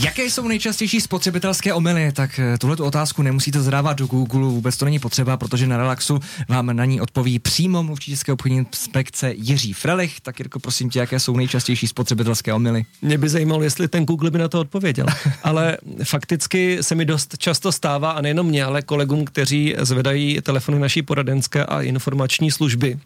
Jaké jsou nejčastější spotřebitelské omily? Tak eh, tuhle otázku nemusíte zadávat do Google, vůbec to není potřeba, protože na Relaxu vám na ní odpoví přímo mluvčí České obchodní inspekce Jiří Frelich. Tak Jirko, prosím tě, jaké jsou nejčastější spotřebitelské omily? Mě by zajímalo, jestli ten Google by na to odpověděl. ale fakticky se mi dost často stává, a nejenom mě, ale kolegům, kteří zvedají telefony naší poradenské a informační služby.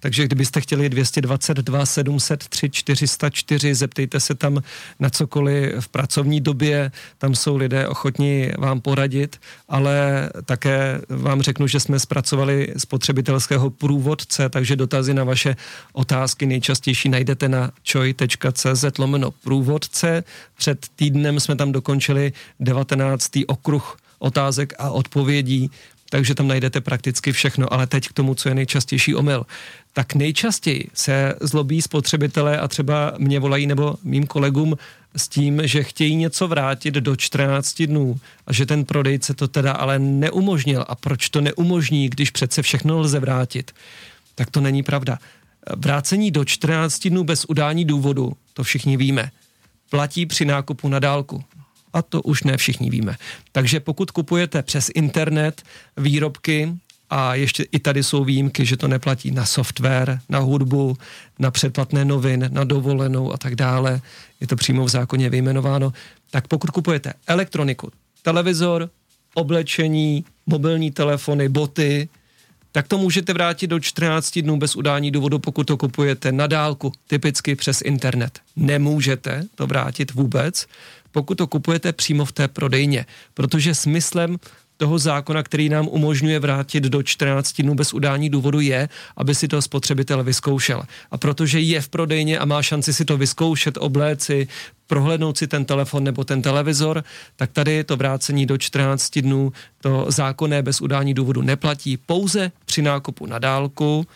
Takže kdybyste chtěli 222 703 404, zeptejte se tam na cokoliv v pracovní dnešní době tam jsou lidé ochotní vám poradit, ale také vám řeknu, že jsme zpracovali spotřebitelského průvodce, takže dotazy na vaše otázky nejčastější najdete na choi.cz lomeno průvodce. Před týdnem jsme tam dokončili 19. okruh otázek a odpovědí, takže tam najdete prakticky všechno, ale teď k tomu, co je nejčastější omyl. Tak nejčastěji se zlobí spotřebitelé a třeba mě volají nebo mým kolegům s tím, že chtějí něco vrátit do 14 dnů a že ten prodejce to teda ale neumožnil. A proč to neumožní, když přece všechno lze vrátit? Tak to není pravda. Vrácení do 14 dnů bez udání důvodu, to všichni víme, platí při nákupu na dálku. A to už ne všichni víme. Takže pokud kupujete přes internet výrobky, a ještě i tady jsou výjimky, že to neplatí na software, na hudbu, na předplatné novin, na dovolenou a tak dále. Je to přímo v zákoně vyjmenováno. Tak pokud kupujete elektroniku, televizor, oblečení, mobilní telefony, boty, tak to můžete vrátit do 14 dnů bez udání důvodu, pokud to kupujete na dálku, typicky přes internet. Nemůžete to vrátit vůbec, pokud to kupujete přímo v té prodejně, protože smyslem toho zákona, který nám umožňuje vrátit do 14 dnů bez udání důvodu, je, aby si to spotřebitel vyzkoušel. A protože je v prodejně a má šanci si to vyzkoušet, obléci, prohlédnout si ten telefon nebo ten televizor, tak tady to vrácení do 14 dnů, to zákonné bez udání důvodu neplatí pouze při nákupu na dálku,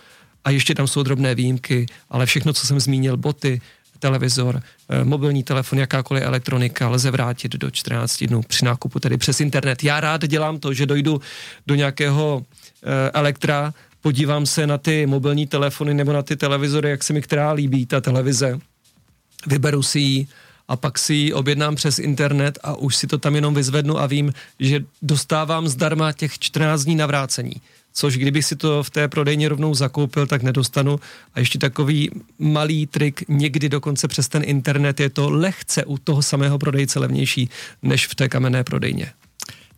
a ještě tam jsou drobné výjimky, ale všechno, co jsem zmínil, boty, televizor, eh, mobilní telefon, jakákoliv elektronika lze vrátit do 14 dnů při nákupu, tedy přes internet. Já rád dělám to, že dojdu do nějakého eh, elektra, podívám se na ty mobilní telefony nebo na ty televizory, jak se mi která líbí, ta televize, vyberu si ji a pak si ji objednám přes internet a už si to tam jenom vyzvednu a vím, že dostávám zdarma těch 14 dní navrácení což kdybych si to v té prodejně rovnou zakoupil, tak nedostanu. A ještě takový malý trik, někdy dokonce přes ten internet je to lehce u toho samého prodejce levnější než v té kamenné prodejně.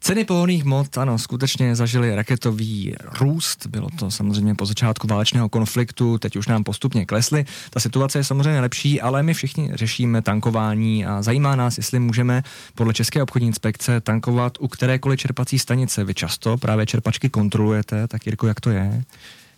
Ceny pohonných mod, ano, skutečně zažili raketový růst. Bylo to samozřejmě po začátku válečného konfliktu, teď už nám postupně klesly. Ta situace je samozřejmě lepší, ale my všichni řešíme tankování a zajímá nás, jestli můžeme podle České obchodní inspekce tankovat u kterékoliv čerpací stanice. Vy často právě čerpačky kontrolujete, tak Jirko, jak to je?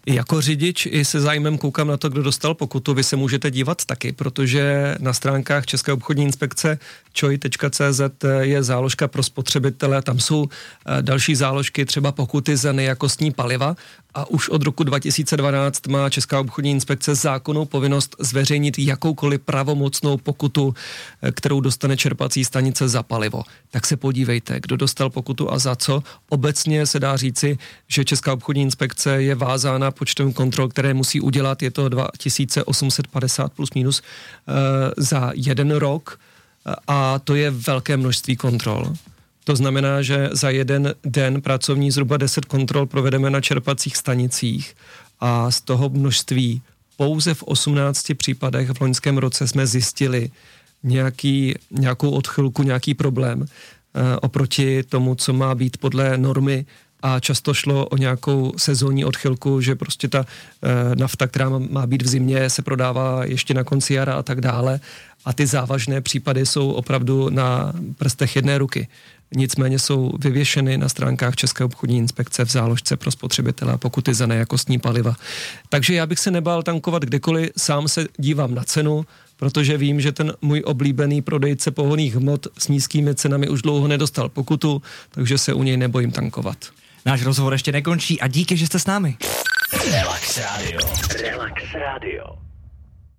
Jako řidič i se zájmem koukám na to, kdo dostal pokutu. Vy se můžete dívat taky, protože na stránkách České obchodní inspekce choi.cz je záložka pro spotřebitele. Tam jsou eh, další záložky, třeba pokuty za nejakostní paliva a už od roku 2012 má Česká obchodní inspekce zákonnou povinnost zveřejnit jakoukoliv pravomocnou pokutu, eh, kterou dostane čerpací stanice za palivo. Tak se podívejte, kdo dostal pokutu a za co. Obecně se dá říci, že Česká obchodní inspekce je vázána počtem kontrol, které musí udělat. Je to 2850 plus minus e, za jeden rok a to je velké množství kontrol. To znamená, že za jeden den pracovní zhruba 10 kontrol provedeme na čerpacích stanicích a z toho množství pouze v 18 případech v loňském roce jsme zjistili nějaký, nějakou odchylku, nějaký problém e, oproti tomu, co má být podle normy a často šlo o nějakou sezónní odchylku, že prostě ta e, nafta, která má být v zimě, se prodává ještě na konci jara a tak dále. A ty závažné případy jsou opravdu na prstech jedné ruky nicméně jsou vyvěšeny na stránkách České obchodní inspekce v záložce pro spotřebitele pokuty za nejakostní paliva. Takže já bych se nebál tankovat kdekoliv, sám se dívám na cenu, protože vím, že ten můj oblíbený prodejce pohoných hmot s nízkými cenami už dlouho nedostal pokutu, takže se u něj nebojím tankovat. Náš rozhovor ještě nekončí a díky, že jste s námi. Relax Radio. Relax Radio.